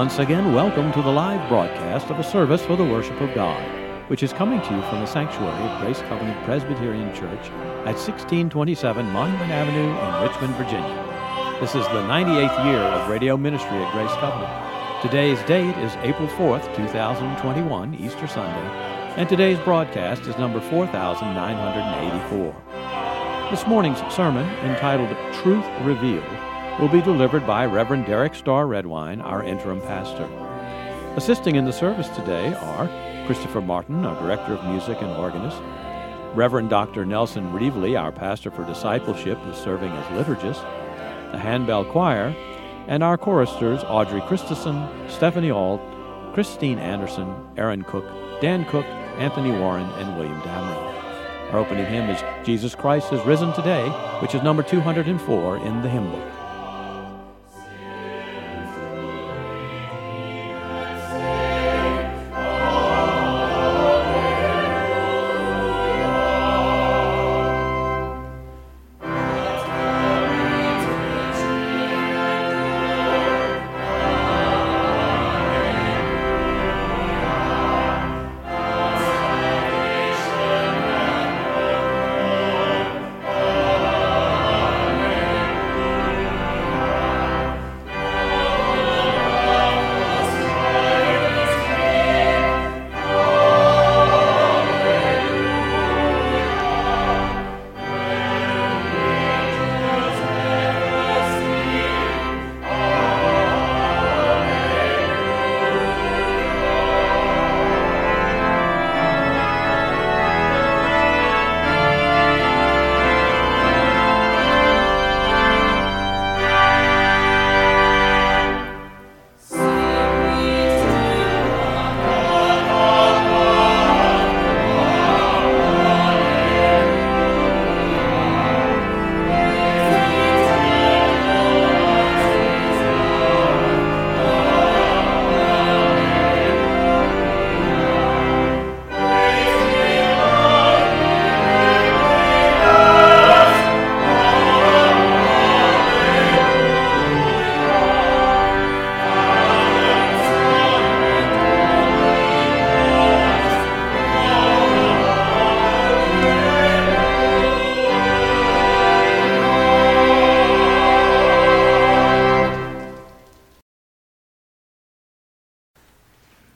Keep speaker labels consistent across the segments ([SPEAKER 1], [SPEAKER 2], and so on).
[SPEAKER 1] Once again, welcome to the live broadcast of a service for the worship of God, which is coming to you from the sanctuary of Grace Covenant Presbyterian Church at 1627 Monument Avenue in Richmond, Virginia. This is the 98th year of radio ministry at Grace Covenant. Today's date is April 4th, 2021, Easter Sunday, and today's broadcast is number 4984. This morning's sermon, entitled Truth Revealed, will be delivered by Reverend Derek Starr Redwine, our interim pastor. Assisting in the service today are Christopher Martin, our director of music and organist, Reverend Dr. Nelson Reevely, our pastor for discipleship, who's serving as liturgist, the Handbell Choir, and our choristers Audrey Christensen, Stephanie Ault, Christine Anderson, Aaron Cook, Dan Cook, Anthony Warren, and William Dameron. Our opening hymn is Jesus Christ is Risen Today, which is number 204 in the hymn book.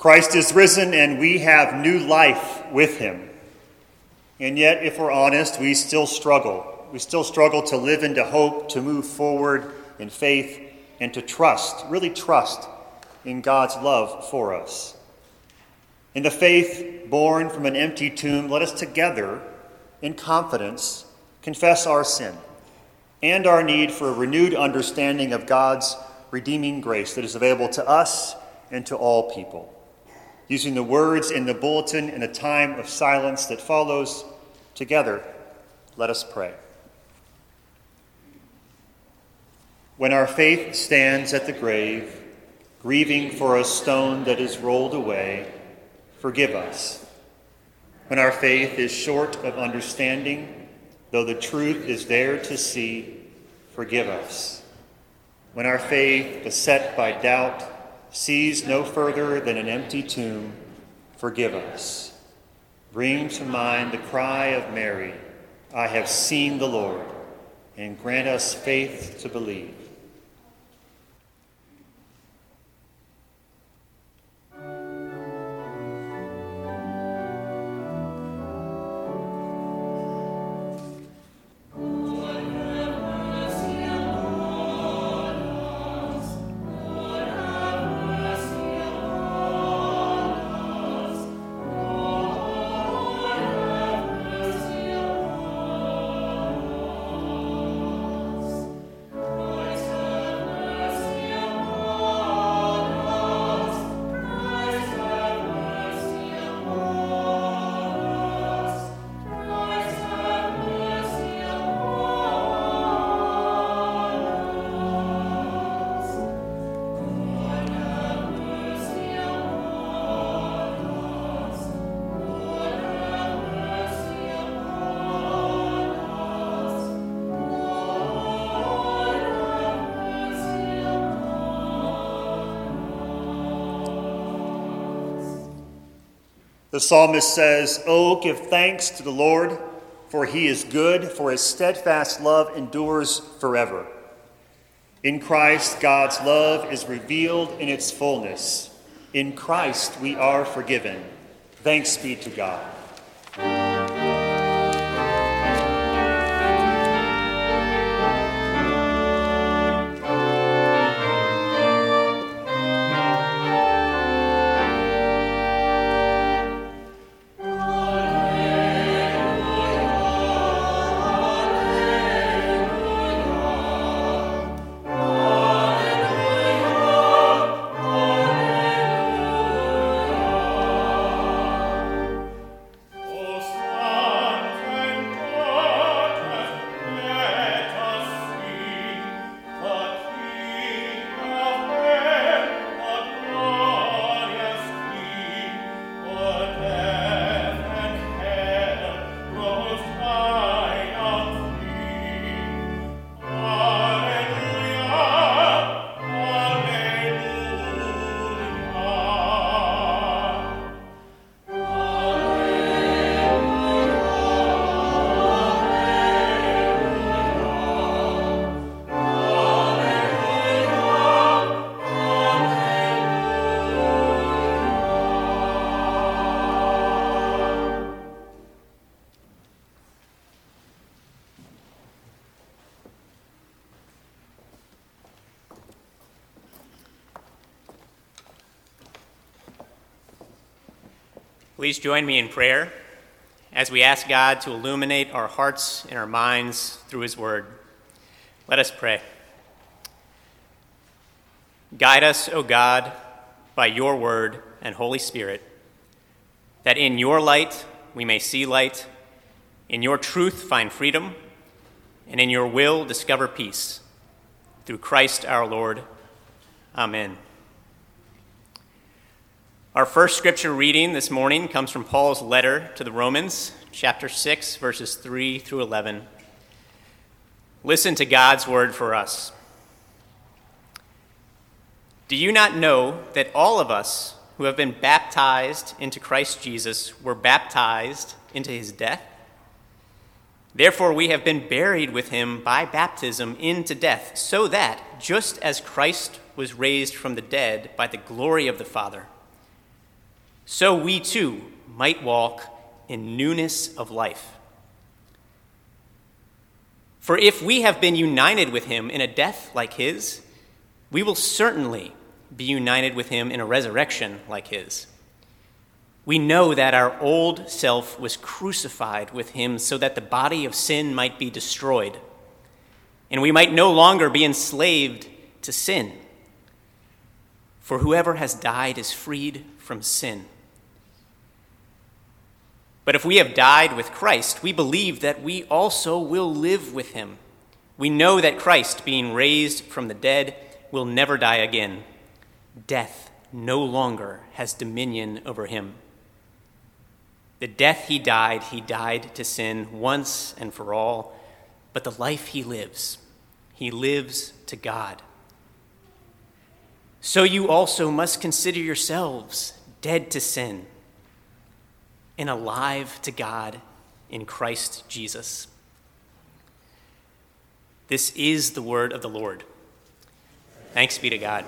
[SPEAKER 2] Christ is risen and we have new life with him. And yet, if we're honest, we still struggle. We still struggle to live into hope, to move forward in faith, and to trust, really trust in God's love for us. In the faith born from an empty tomb, let us together, in confidence, confess our sin and our need for a renewed understanding of God's redeeming grace that is available to us and to all people using the words in the bulletin in a time of silence that follows. Together, let us pray. When our faith stands at the grave, grieving for a stone that is rolled away, forgive us. When our faith is short of understanding, though the truth is there to see, forgive us. When our faith, beset by doubt, sees no further than an empty tomb, forgive us. Bring to mind the cry of Mary, I have seen the Lord, and grant us faith to believe. The psalmist says, Oh, give thanks to the Lord, for he is good, for his steadfast love endures forever. In Christ, God's love is revealed in its fullness. In Christ, we are forgiven. Thanks be to God.
[SPEAKER 3] Please join me in prayer as we ask God to illuminate our hearts and our minds through His Word. Let us pray. Guide us, O God, by your Word and Holy Spirit, that in your light we may see light, in your truth find freedom, and in your will discover peace. Through Christ our Lord. Amen. Our first scripture reading this morning comes from Paul's letter to the Romans, chapter 6, verses 3 through 11. Listen to God's word for us. Do you not know that all of us who have been baptized into Christ Jesus were baptized into his death? Therefore, we have been buried with him by baptism into death, so that, just as Christ was raised from the dead by the glory of the Father, so we too might walk in newness of life. For if we have been united with him in a death like his, we will certainly be united with him in a resurrection like his. We know that our old self was crucified with him so that the body of sin might be destroyed, and we might no longer be enslaved to sin. For whoever has died is freed from sin. But if we have died with Christ, we believe that we also will live with him. We know that Christ, being raised from the dead, will never die again. Death no longer has dominion over him. The death he died, he died to sin once and for all, but the life he lives, he lives to God. So you also must consider yourselves dead to sin and alive to God in Christ Jesus. This is the word of the Lord. Thanks be to God.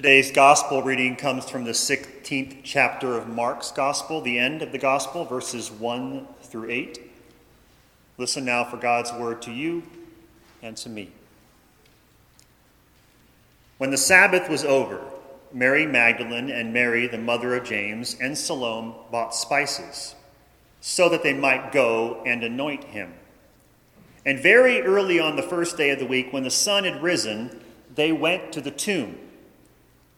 [SPEAKER 2] Today's gospel reading comes from the 16th chapter of Mark's gospel, the end of the gospel, verses 1 through 8. Listen now for God's word to you and to me. When the Sabbath was over, Mary Magdalene and Mary, the mother of James, and Salome bought spices so that they might go and anoint him. And very early on the first day of the week, when the sun had risen, they went to the tomb.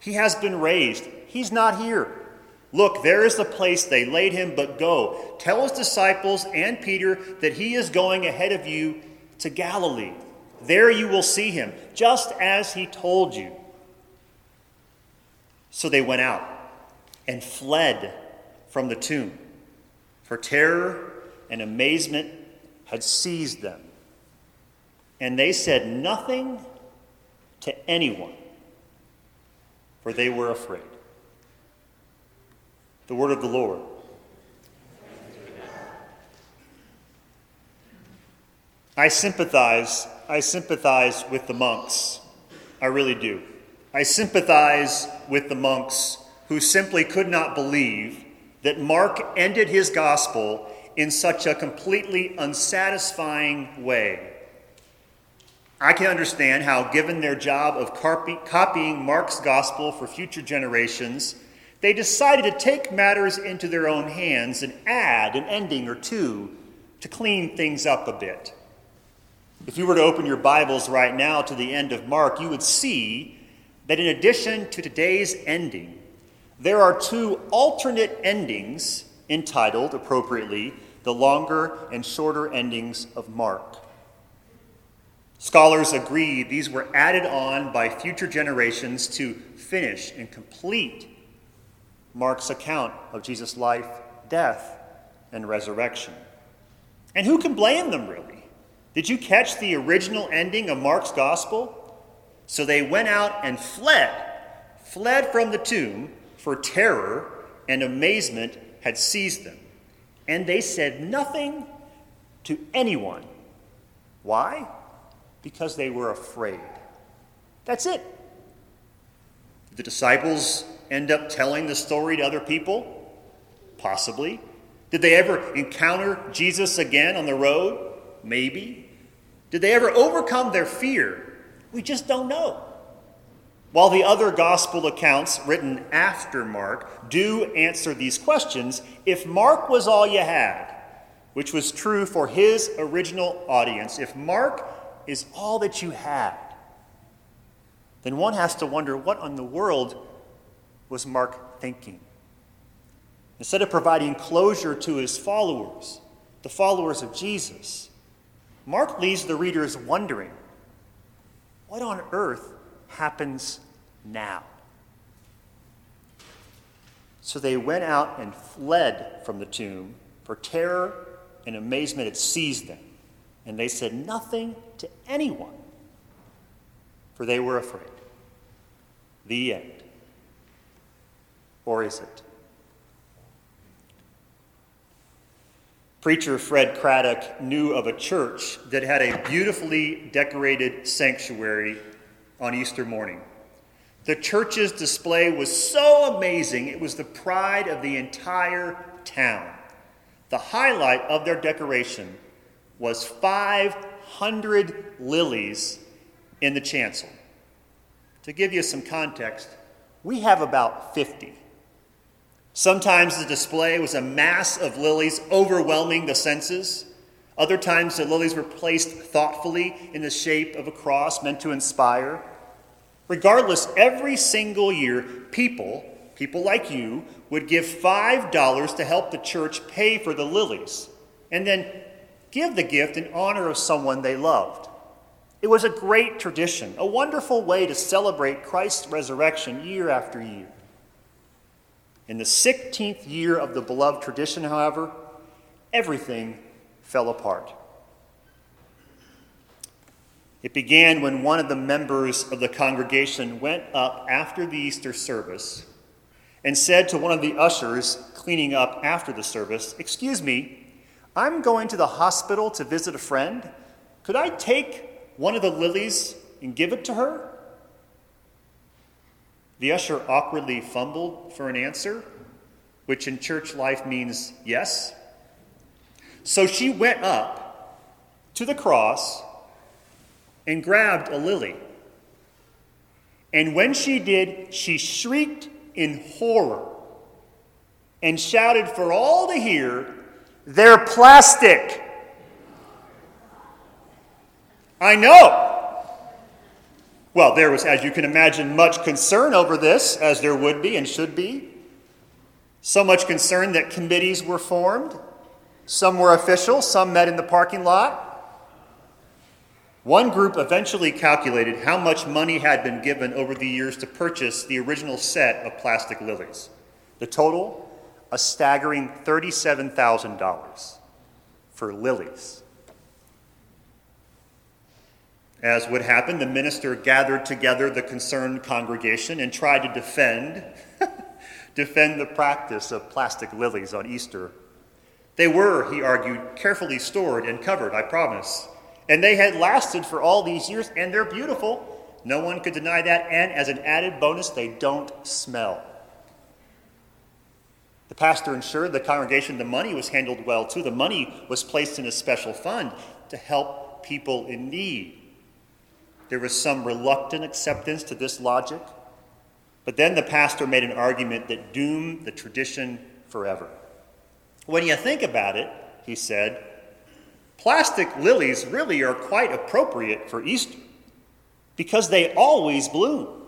[SPEAKER 2] He has been raised. He's not here. Look, there is the place they laid him, but go. Tell his disciples and Peter that he is going ahead of you to Galilee. There you will see him, just as he told you. So they went out and fled from the tomb, for terror and amazement had seized them. And they said nothing to anyone for they were afraid. The word of the Lord. I sympathize. I sympathize with the monks. I really do. I sympathize with the monks who simply could not believe that Mark ended his gospel in such a completely unsatisfying way. I can understand how, given their job of copying Mark's gospel for future generations, they decided to take matters into their own hands and add an ending or two to clean things up a bit. If you were to open your Bibles right now to the end of Mark, you would see that in addition to today's ending, there are two alternate endings entitled, appropriately, the longer and shorter endings of Mark. Scholars agree these were added on by future generations to finish and complete Mark's account of Jesus' life, death, and resurrection. And who can blame them, really? Did you catch the original ending of Mark's gospel? So they went out and fled, fled from the tomb, for terror and amazement had seized them. And they said nothing to anyone. Why? Because they were afraid. That's it. Did the disciples end up telling the story to other people? Possibly. Did they ever encounter Jesus again on the road? Maybe. Did they ever overcome their fear? We just don't know. While the other gospel accounts written after Mark do answer these questions, if Mark was all you had, which was true for his original audience, if Mark is all that you had, then one has to wonder what in the world was Mark thinking? Instead of providing closure to his followers, the followers of Jesus, Mark leaves the readers wondering what on earth happens now? So they went out and fled from the tomb, for terror and amazement had seized them. And they said nothing to anyone, for they were afraid. The end. Or is it? Preacher Fred Craddock knew of a church that had a beautifully decorated sanctuary on Easter morning. The church's display was so amazing, it was the pride of the entire town. The highlight of their decoration was 500 lilies in the chancel. To give you some context, we have about 50. Sometimes the display was a mass of lilies overwhelming the senses. Other times the lilies were placed thoughtfully in the shape of a cross meant to inspire. Regardless, every single year, people, people like you, would give $5 to help the church pay for the lilies. And then give the gift in honor of someone they loved. It was a great tradition, a wonderful way to celebrate Christ's resurrection year after year. In the 16th year of the beloved tradition, however, everything fell apart. It began when one of the members of the congregation went up after the Easter service and said to one of the ushers cleaning up after the service, Excuse me, I'm going to the hospital to visit a friend. Could I take one of the lilies and give it to her? The usher awkwardly fumbled for an answer, which in church life means yes. So she went up to the cross and grabbed a lily. And when she did, she shrieked in horror and shouted for all to hear they're plastic. I know. Well, there was, as you can imagine, much concern over this, as there would be and should be. So much concern that committees were formed. Some were official, some met in the parking lot. One group eventually calculated how much money had been given over the years to purchase the original set of plastic lilies. The total a staggering $37,000 for lilies. As would happen, the minister gathered together the concerned congregation and tried to defend defend the practice of plastic lilies on Easter. They were, he argued, carefully stored and covered, I promise. And they had lasted for all these years, and they're beautiful. No one could deny that. And as an added bonus, they don't smell. The pastor ensured the congregation the money was handled well too. The money was placed in a special fund to help people in need. There was some reluctant acceptance to this logic, but then the pastor made an argument that doomed the tradition forever. When you think about it, he said, plastic lilies really are quite appropriate for Easter because they always bloom.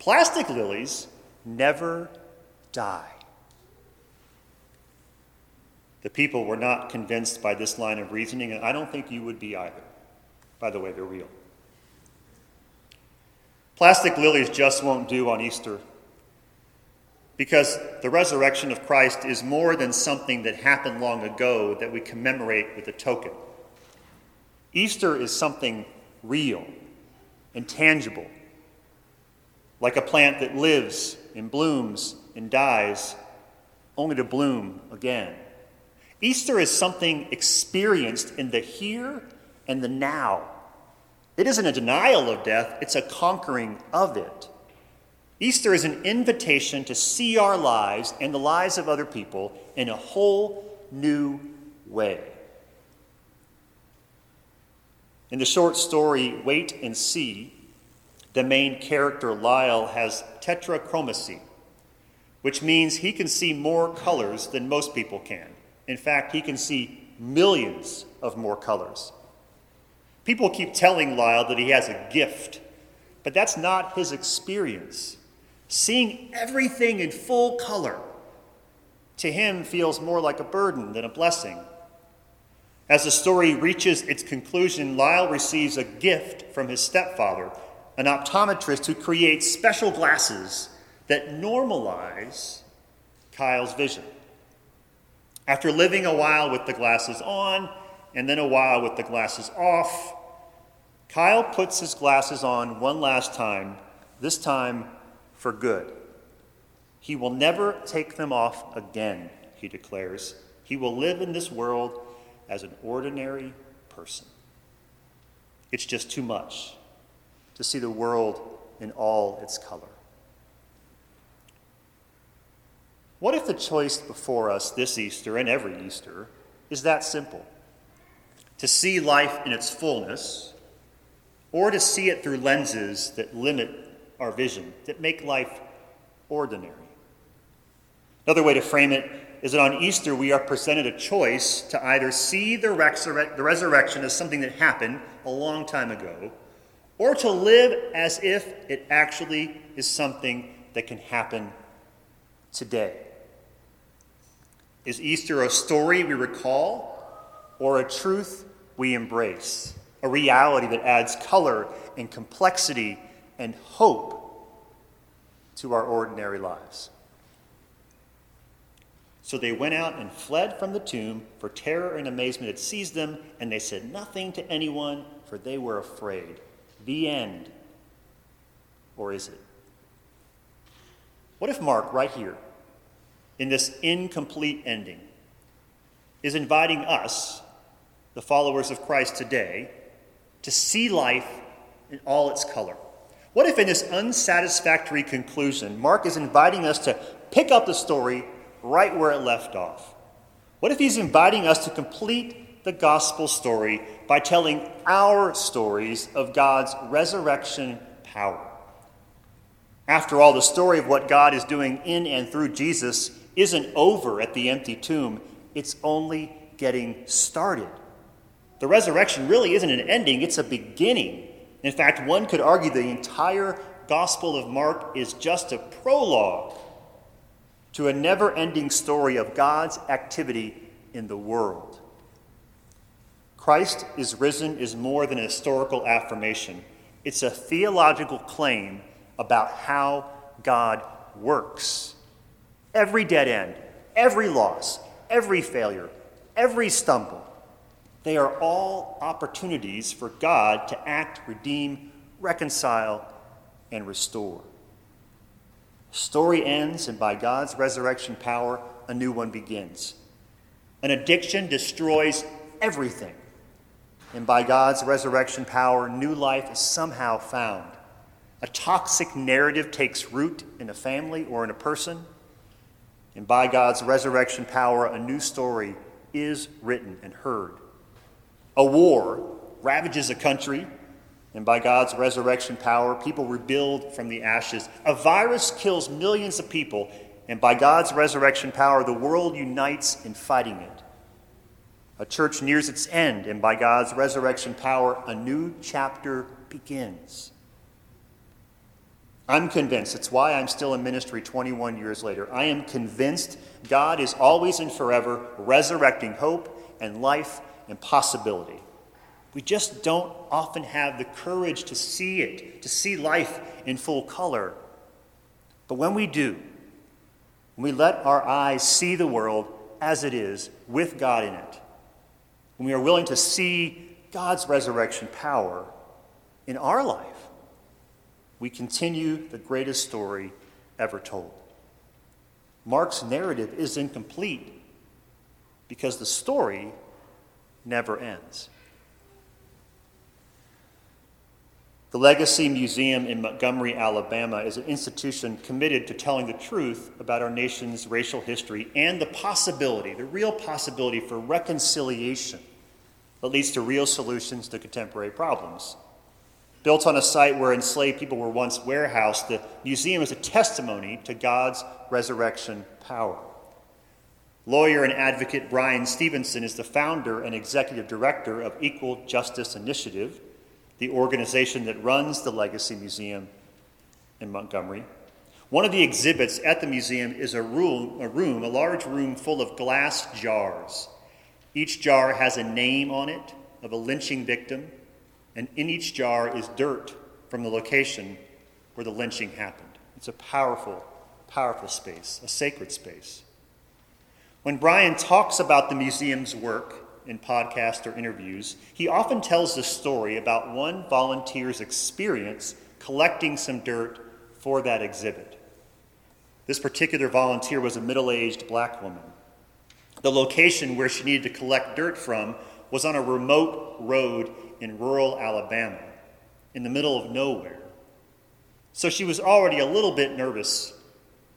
[SPEAKER 2] Plastic lilies never die. The people were not convinced by this line of reasoning, and I don't think you would be either. By the way, they're real. Plastic lilies just won't do on Easter because the resurrection of Christ is more than something that happened long ago that we commemorate with a token. Easter is something real and tangible, like a plant that lives and blooms and dies, only to bloom again. Easter is something experienced in the here and the now. It isn't a denial of death, it's a conquering of it. Easter is an invitation to see our lives and the lives of other people in a whole new way. In the short story, Wait and See, the main character, Lyle, has tetrachromacy, which means he can see more colors than most people can. In fact, he can see millions of more colors. People keep telling Lyle that he has a gift, but that's not his experience. Seeing everything in full color to him feels more like a burden than a blessing. As the story reaches its conclusion, Lyle receives a gift from his stepfather, an optometrist who creates special glasses that normalize Kyle's vision. After living a while with the glasses on and then a while with the glasses off, Kyle puts his glasses on one last time, this time for good. He will never take them off again, he declares. He will live in this world as an ordinary person. It's just too much to see the world in all its color. What if the choice before us this Easter and every Easter is that simple? To see life in its fullness, or to see it through lenses that limit our vision, that make life ordinary. Another way to frame it is that on Easter we are presented a choice to either see the, the resurrection as something that happened a long time ago, or to live as if it actually is something that can happen today. Is Easter a story we recall, or a truth we embrace? A reality that adds color and complexity and hope to our ordinary lives. So they went out and fled from the tomb, for terror and amazement had seized them, and they said nothing to anyone, for they were afraid. The end. Or is it? What if Mark, right here, in this incomplete ending, is inviting us, the followers of Christ today, to see life in all its color? What if, in this unsatisfactory conclusion, Mark is inviting us to pick up the story right where it left off? What if he's inviting us to complete the gospel story by telling our stories of God's resurrection power? After all, the story of what God is doing in and through Jesus isn't over at the empty tomb, it's only getting started. The resurrection really isn't an ending, it's a beginning. In fact, one could argue the entire Gospel of Mark is just a prologue to a never ending story of God's activity in the world. Christ is risen is more than a historical affirmation, it's a theological claim about how God works. Every dead end, every loss, every failure, every stumble, they are all opportunities for God to act, redeem, reconcile, and restore. Story ends, and by God's resurrection power, a new one begins. An addiction destroys everything, and by God's resurrection power, new life is somehow found. A toxic narrative takes root in a family or in a person, and by God's resurrection power, a new story is written and heard. A war ravages a country, and by God's resurrection power, people rebuild from the ashes. A virus kills millions of people, and by God's resurrection power, the world unites in fighting it. A church nears its end, and by God's resurrection power, a new chapter begins. I'm convinced, it's why I'm still in ministry 21 years later. I am convinced God is always and forever resurrecting hope and life and possibility. We just don't often have the courage to see it, to see life in full color. But when we do, when we let our eyes see the world as it is, with God in it, when we are willing to see God's resurrection power in our life, we continue the greatest story ever told. Mark's narrative is incomplete because the story never ends. The Legacy Museum in Montgomery, Alabama is an institution committed to telling the truth about our nation's racial history and the possibility, the real possibility for reconciliation that leads to real solutions to contemporary problems. Built on a site where enslaved people were once warehoused, the museum is a testimony to God's resurrection power. Lawyer and advocate Bryan Stevenson is the founder and executive director of Equal Justice Initiative, the organization that runs the Legacy Museum in Montgomery. One of the exhibits at the museum is a room, a room, a large room full of glass jars. Each jar has a name on it of a lynching victim and in each jar is dirt from the location where the lynching happened. It's a powerful, powerful space, a sacred space. When Brian talks about the museum's work in podcasts or interviews, he often tells the story about one volunteer's experience collecting some dirt for that exhibit. This particular volunteer was a middle aged black woman. The location where she needed to collect dirt from was on a remote road in rural Alabama, in the middle of nowhere. So she was already a little bit nervous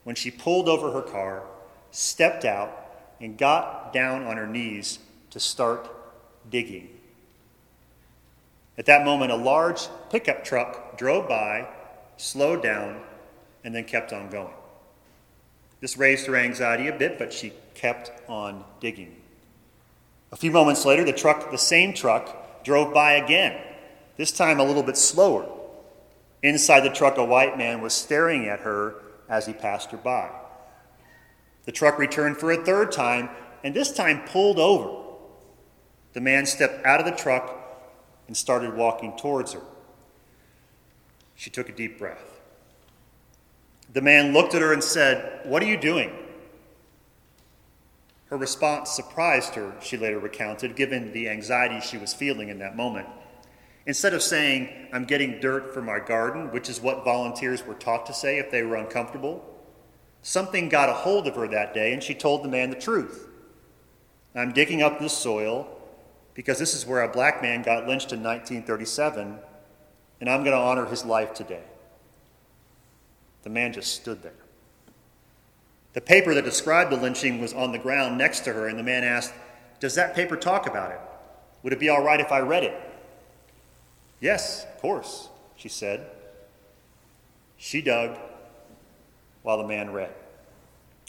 [SPEAKER 2] when she pulled over her car, stepped out, and got down on her knees to start digging. At that moment, a large pickup truck drove by, slowed down, and then kept on going. This raised her anxiety a bit, but she kept on digging. A few moments later, the truck, the same truck, drove by again, this time a little bit slower. Inside the truck, a white man was staring at her as he passed her by. The truck returned for a third time, and this time pulled over. The man stepped out of the truck and started walking towards her. She took a deep breath. The man looked at her and said, What are you doing? Her response surprised her, she later recounted, given the anxiety she was feeling in that moment. Instead of saying, I'm getting dirt for my garden, which is what volunteers were taught to say if they were uncomfortable, something got a hold of her that day and she told the man the truth. I'm digging up this soil because this is where a black man got lynched in 1937, and I'm going to honor his life today. The man just stood there. The paper that described the lynching was on the ground next to her, and the man asked, Does that paper talk about it? Would it be all right if I read it? Yes, of course, she said. She dug while the man read.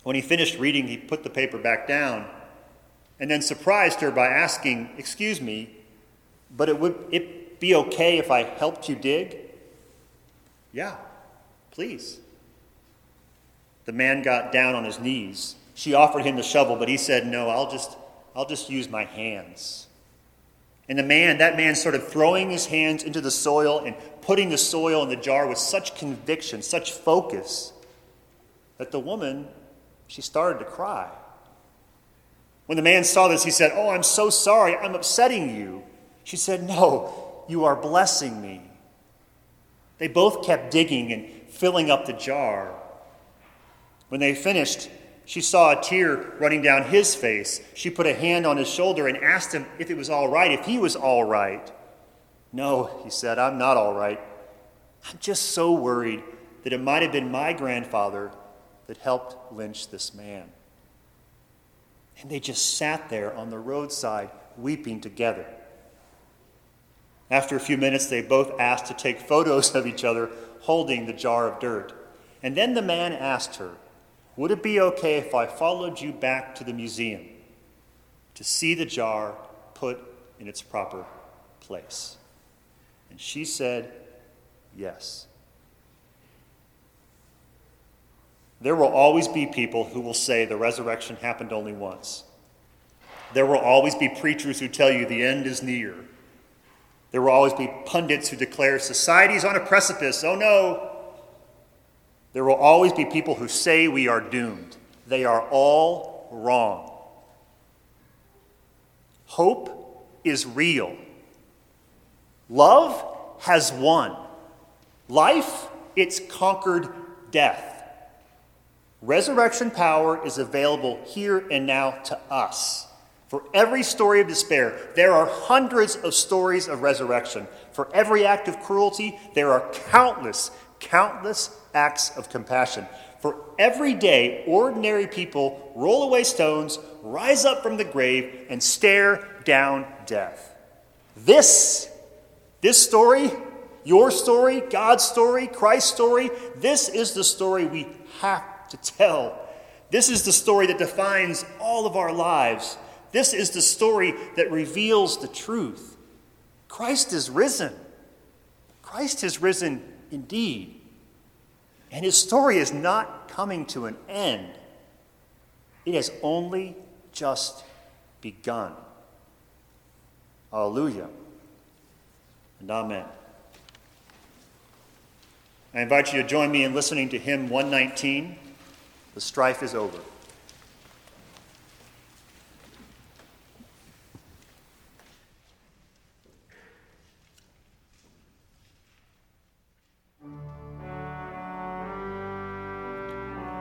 [SPEAKER 2] When he finished reading, he put the paper back down and then surprised her by asking, Excuse me, but it would it be okay if I helped you dig? Yeah, please. The man got down on his knees. She offered him the shovel, but he said, No, I'll just, I'll just use my hands. And the man, that man started throwing his hands into the soil and putting the soil in the jar with such conviction, such focus, that the woman, she started to cry. When the man saw this, he said, Oh, I'm so sorry. I'm upsetting you. She said, No, you are blessing me. They both kept digging and filling up the jar. When they finished, she saw a tear running down his face. She put a hand on his shoulder and asked him if it was all right, if he was all right. No, he said, I'm not all right. I'm just so worried that it might have been my grandfather that helped lynch this man. And they just sat there on the roadside weeping together. After a few minutes, they both asked to take photos of each other holding the jar of dirt. And then the man asked her, would it be okay if I followed you back to the museum to see the jar put in its proper place? And she said, Yes. There will always be people who will say the resurrection happened only once. There will always be preachers who tell you the end is near. There will always be pundits who declare society is on a precipice. Oh no. There will always be people who say we are doomed. They are all wrong. Hope is real. Love has won. Life, it's conquered death. Resurrection power is available here and now to us. For every story of despair, there are hundreds of stories of resurrection. For every act of cruelty, there are countless, countless acts of compassion. For every day, ordinary people roll away stones, rise up from the grave, and stare down death. This, this story, your story, God's story, Christ's story, this is the story we have to tell. This is the story that defines all of our lives. This is the story that reveals the truth. Christ is risen. Christ is risen indeed. And his story is not coming to an end, it has only just begun. Hallelujah and Amen. I invite you to join me in listening to hymn 119 The Strife is Over.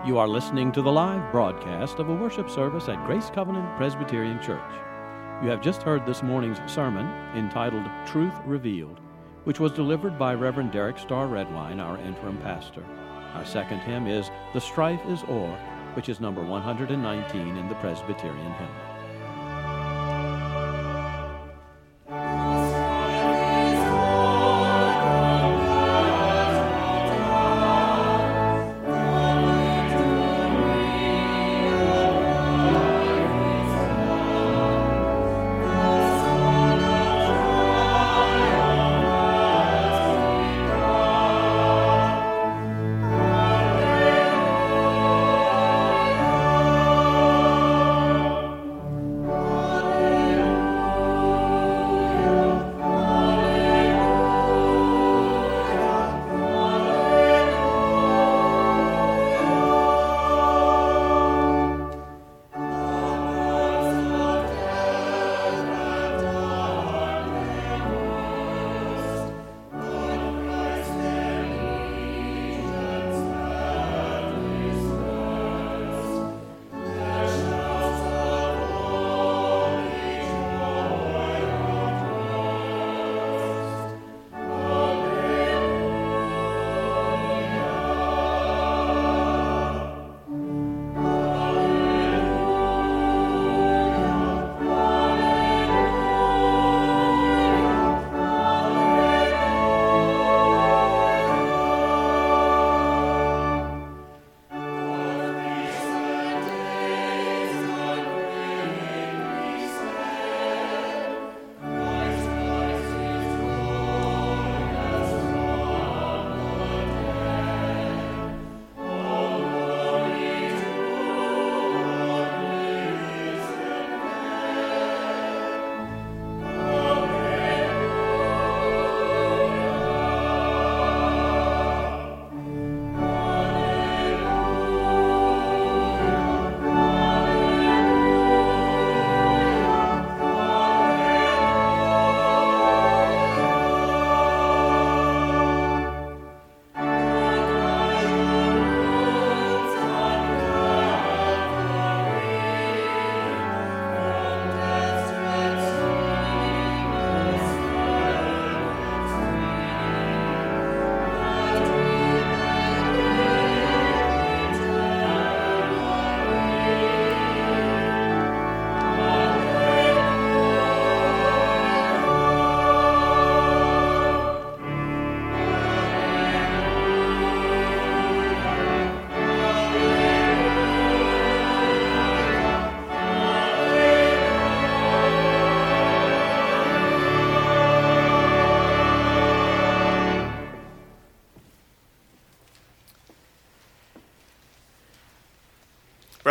[SPEAKER 1] You are listening to the live broadcast of a worship service at Grace Covenant Presbyterian Church. You have just heard this morning's sermon entitled Truth Revealed, which was delivered by Reverend Derek Starr Redwine, our interim pastor. Our second hymn is The Strife is O'er, which is number 119 in the Presbyterian hymn.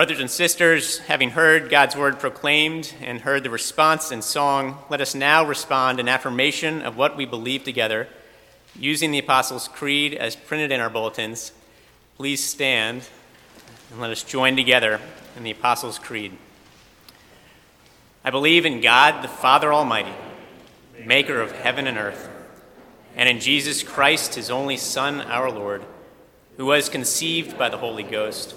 [SPEAKER 3] Brothers and sisters, having heard God's word proclaimed and heard the response and song, let us now respond in affirmation of what we believe together, using the Apostles' Creed as printed in our bulletins. Please stand and let us join together in the Apostles' Creed. I believe in God, the Father Almighty, maker of heaven and earth, and in Jesus Christ, his only Son, our Lord, who was conceived by the Holy Ghost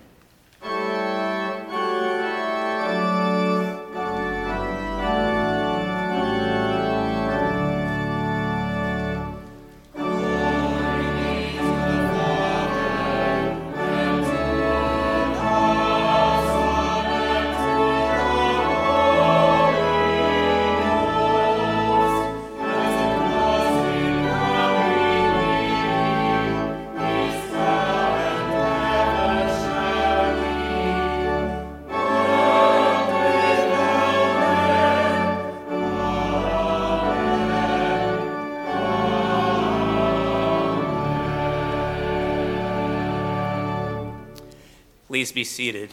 [SPEAKER 3] Please be seated.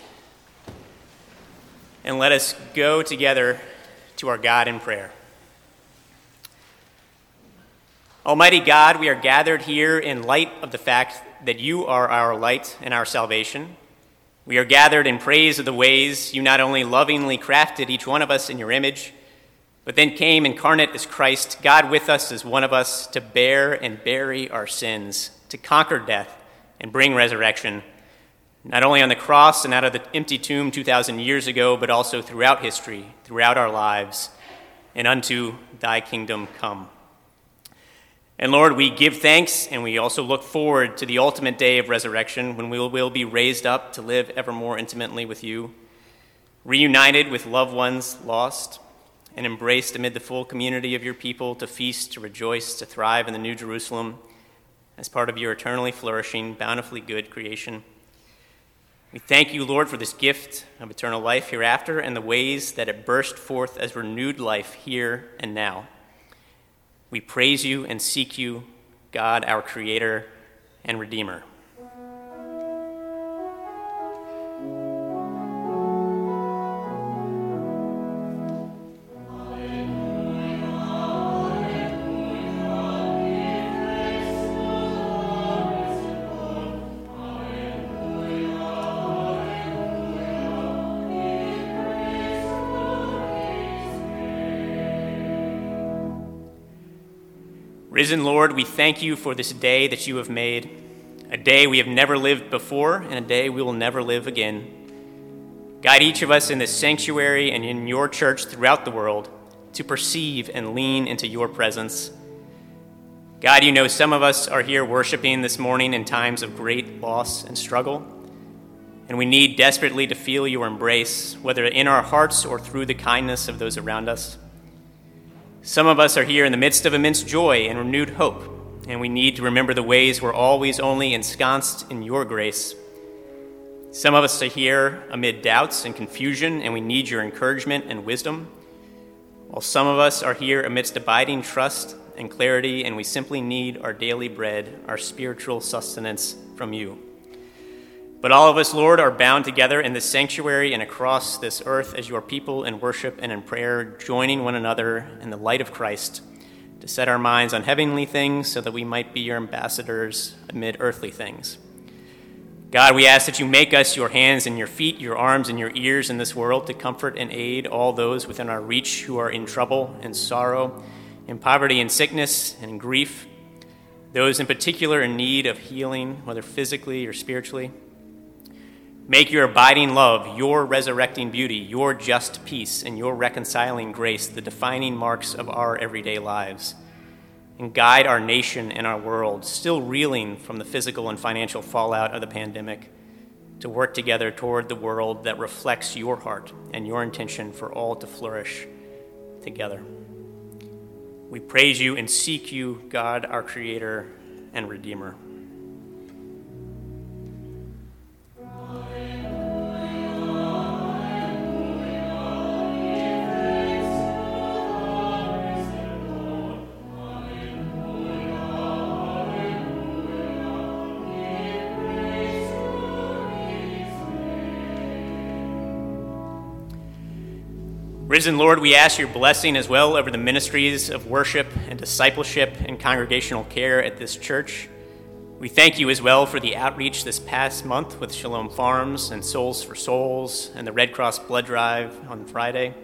[SPEAKER 3] And let us go together to our God in prayer. Almighty God, we are gathered here in light of the fact that you are our light and our salvation. We are gathered in praise of the ways you not only lovingly crafted each one of us in your image, but then came incarnate as Christ, God with us as one of us, to bear and bury our sins, to conquer death and bring resurrection not only on the cross and out of the empty tomb 2,000 years ago, but also throughout history, throughout our lives, and unto thy kingdom come. And Lord, we give thanks and we also look forward to the ultimate day of resurrection when we will be raised up to live ever more intimately with you, reunited with loved ones lost, and embraced amid the full community of your people to feast, to rejoice, to thrive in the New Jerusalem as part of your eternally flourishing, bountifully good creation. We thank you, Lord, for this gift of eternal life hereafter and the ways that it burst forth as renewed life here and now. We praise you and seek you, God, our Creator and Redeemer. Lord, we thank you for this day that you have made, a day we have never lived before, and a day we will never live again. Guide each of us in this sanctuary and in your church throughout the world to perceive and lean into your presence. God, you know some of us are here worshiping this morning in times of great loss and struggle, and we need desperately to feel your embrace, whether in our hearts or through the kindness of those around us. Some of us are here in the midst of immense joy and renewed hope, and we need to remember the ways we're always only ensconced in your grace. Some of us are here amid doubts and confusion, and we need your encouragement and wisdom, while some of us are here amidst abiding trust and clarity, and we simply need our daily bread, our spiritual sustenance from you. But all of us, Lord, are bound together in this sanctuary and across this earth as your people in worship and in prayer, joining one another in the light of Christ to set our minds on heavenly things so that we might be your ambassadors amid earthly things. God, we ask that you make us your hands and your feet, your arms and your ears in this world to comfort and aid all those within our reach who are in trouble and sorrow, in poverty and sickness and grief, those in particular in need of healing, whether physically or spiritually. Make your abiding love, your resurrecting beauty, your just peace, and your reconciling grace the defining marks of our everyday lives. and guide our nation and our world, still reeling from the physical and financial fallout of the pandemic, to work together toward the world that reflects your heart and your intention for all to flourish together. We praise you and seek you, God, our Creator and Redeemer. Risen Lord, we ask your blessing as well over the ministries of worship and discipleship and congregational care at this church. We thank you as well for the outreach this past month with Shalom Farms and Soles4Souls and the Red Cross Blood Drive on Friday.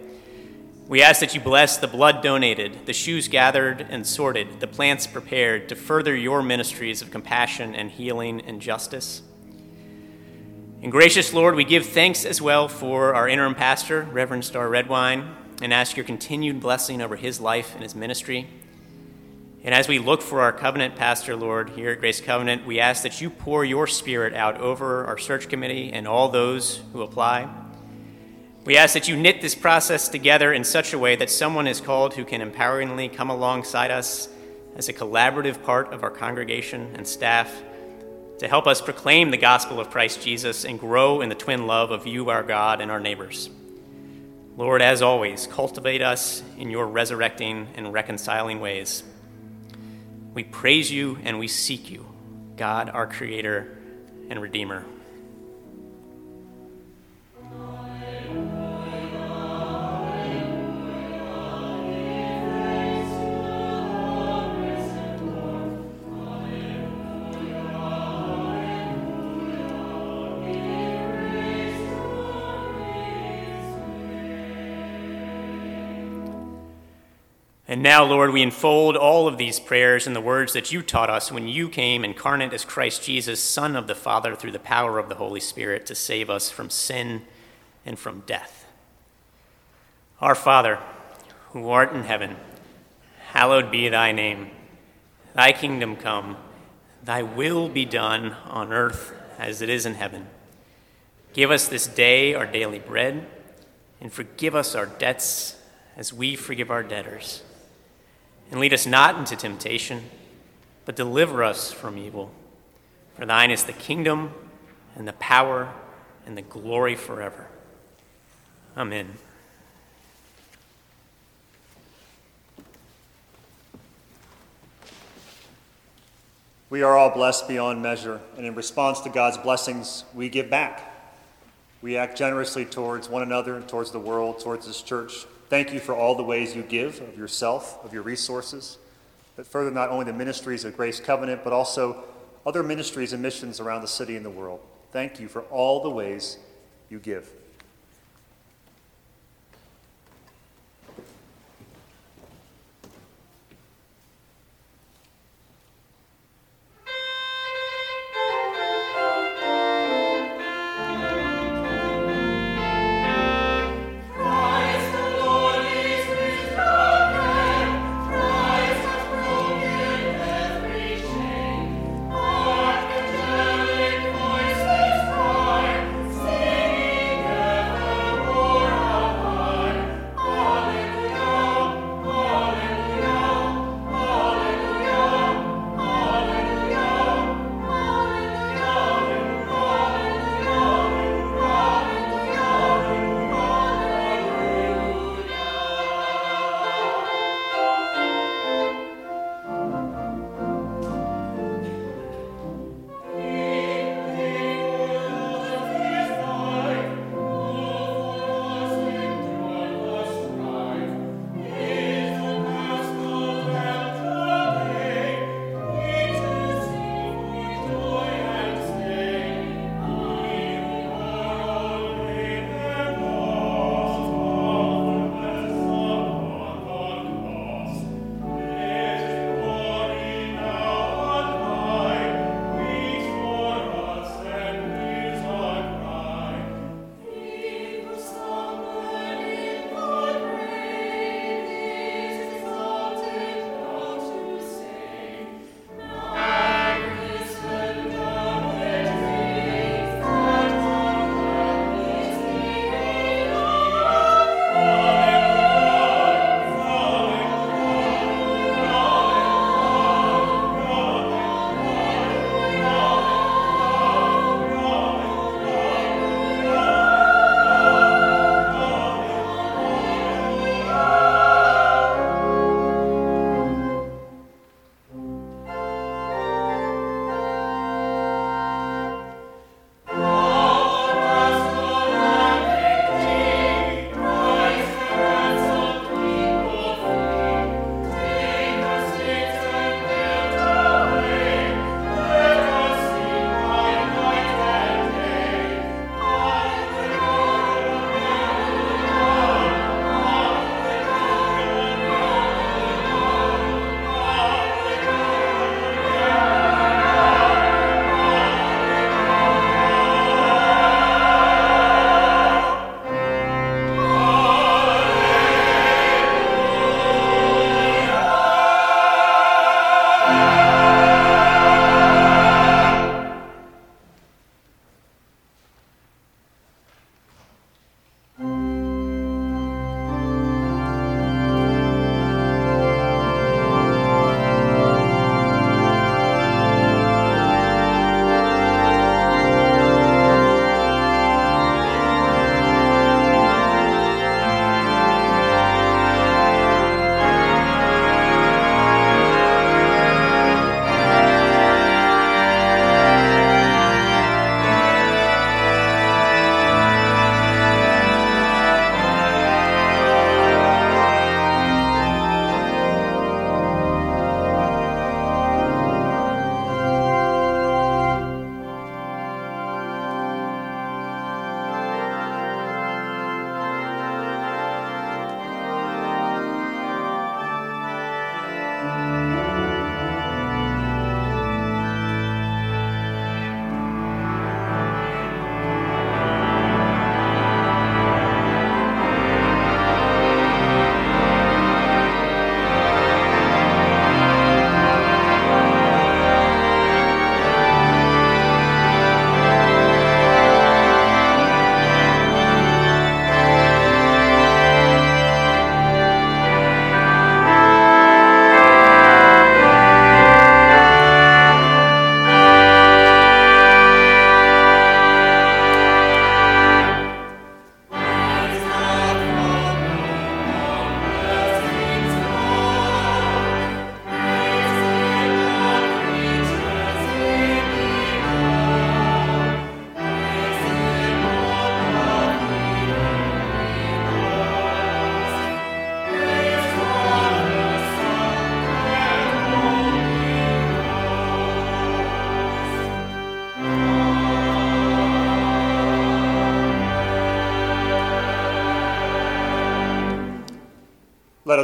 [SPEAKER 3] We ask that you bless the blood donated, the shoes gathered and sorted, the plants prepared to further your ministries of compassion and healing and justice. And gracious Lord, we give thanks as well for our interim pastor, Reverend Star Redwine, and ask your continued blessing over his life and his ministry. And as we look for our covenant pastor, Lord, here at Grace Covenant, we ask that you pour your spirit out over our search committee and all those who apply. We ask that you knit this process together in such a way that someone is called who can empoweringly come alongside us as a collaborative part of our congregation and staff to help us proclaim the gospel of Christ Jesus and grow in the twin love of you, our God, and our neighbors. Lord, as always, cultivate us in your resurrecting and reconciling ways. We praise you and we seek you, God, our Creator and Redeemer. And now, Lord, we enfold all of these prayers in the words that you taught us when you came incarnate as Christ Jesus, Son of the Father, through the power of the Holy Spirit to save us from sin and from death. Our Father, who art in heaven, hallowed be thy name. Thy kingdom come, thy will be done on earth as it is in heaven. Give us this day our daily bread, and forgive us our debts as we forgive our debtors and lead us not into temptation, but deliver us from evil. For thine is the kingdom, and the power, and the glory forever. Amen.
[SPEAKER 2] We are all blessed beyond measure, and in response to God's blessings, we give back. We act generously towards one another, towards the world, towards this church. Thank you for all the ways you give of yourself, of your resources, but further not only the ministries of Grace Covenant, but also other ministries and missions around the city and the world. Thank you for all the ways you give.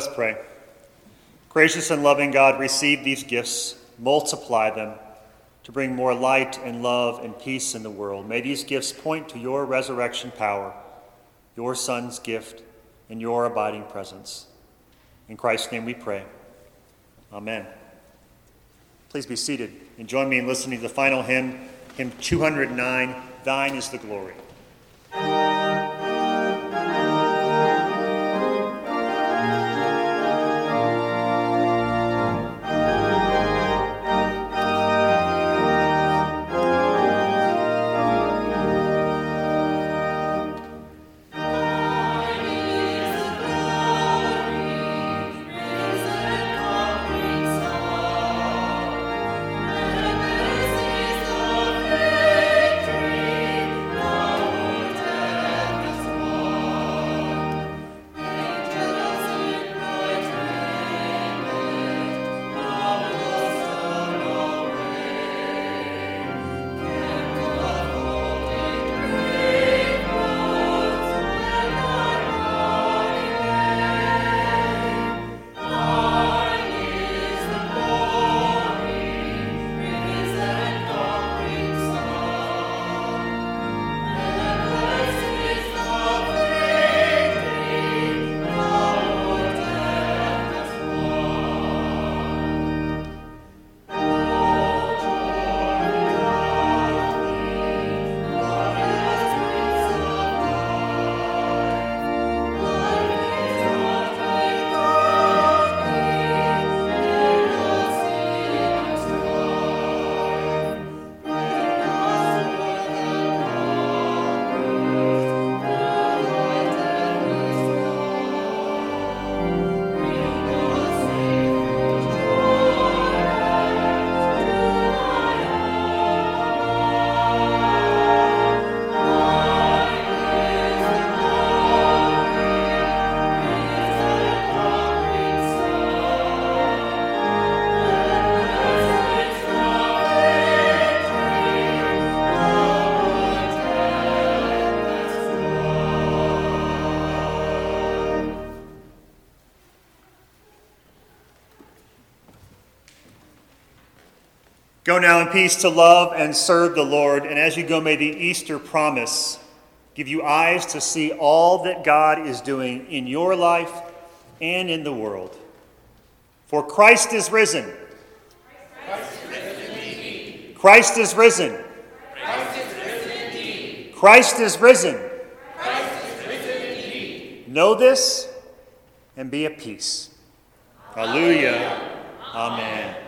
[SPEAKER 2] Us pray. Gracious and loving God, receive these gifts, multiply them to bring more light and love and peace in the world. May these gifts point to your resurrection power, your Son's gift, and your abiding presence. In Christ's name we pray. Amen. Please be seated and join me in listening to the final hymn, hymn 209 Thine is the Glory. Go now in peace to love and serve the Lord. And as you go, may the Easter promise give you eyes to see all that God is doing in your life and in the world. For Christ is risen. Christ is risen. Christ is risen. Christ is risen, Christ is risen. Christ is risen know this and be at peace. Alleluia. Amen.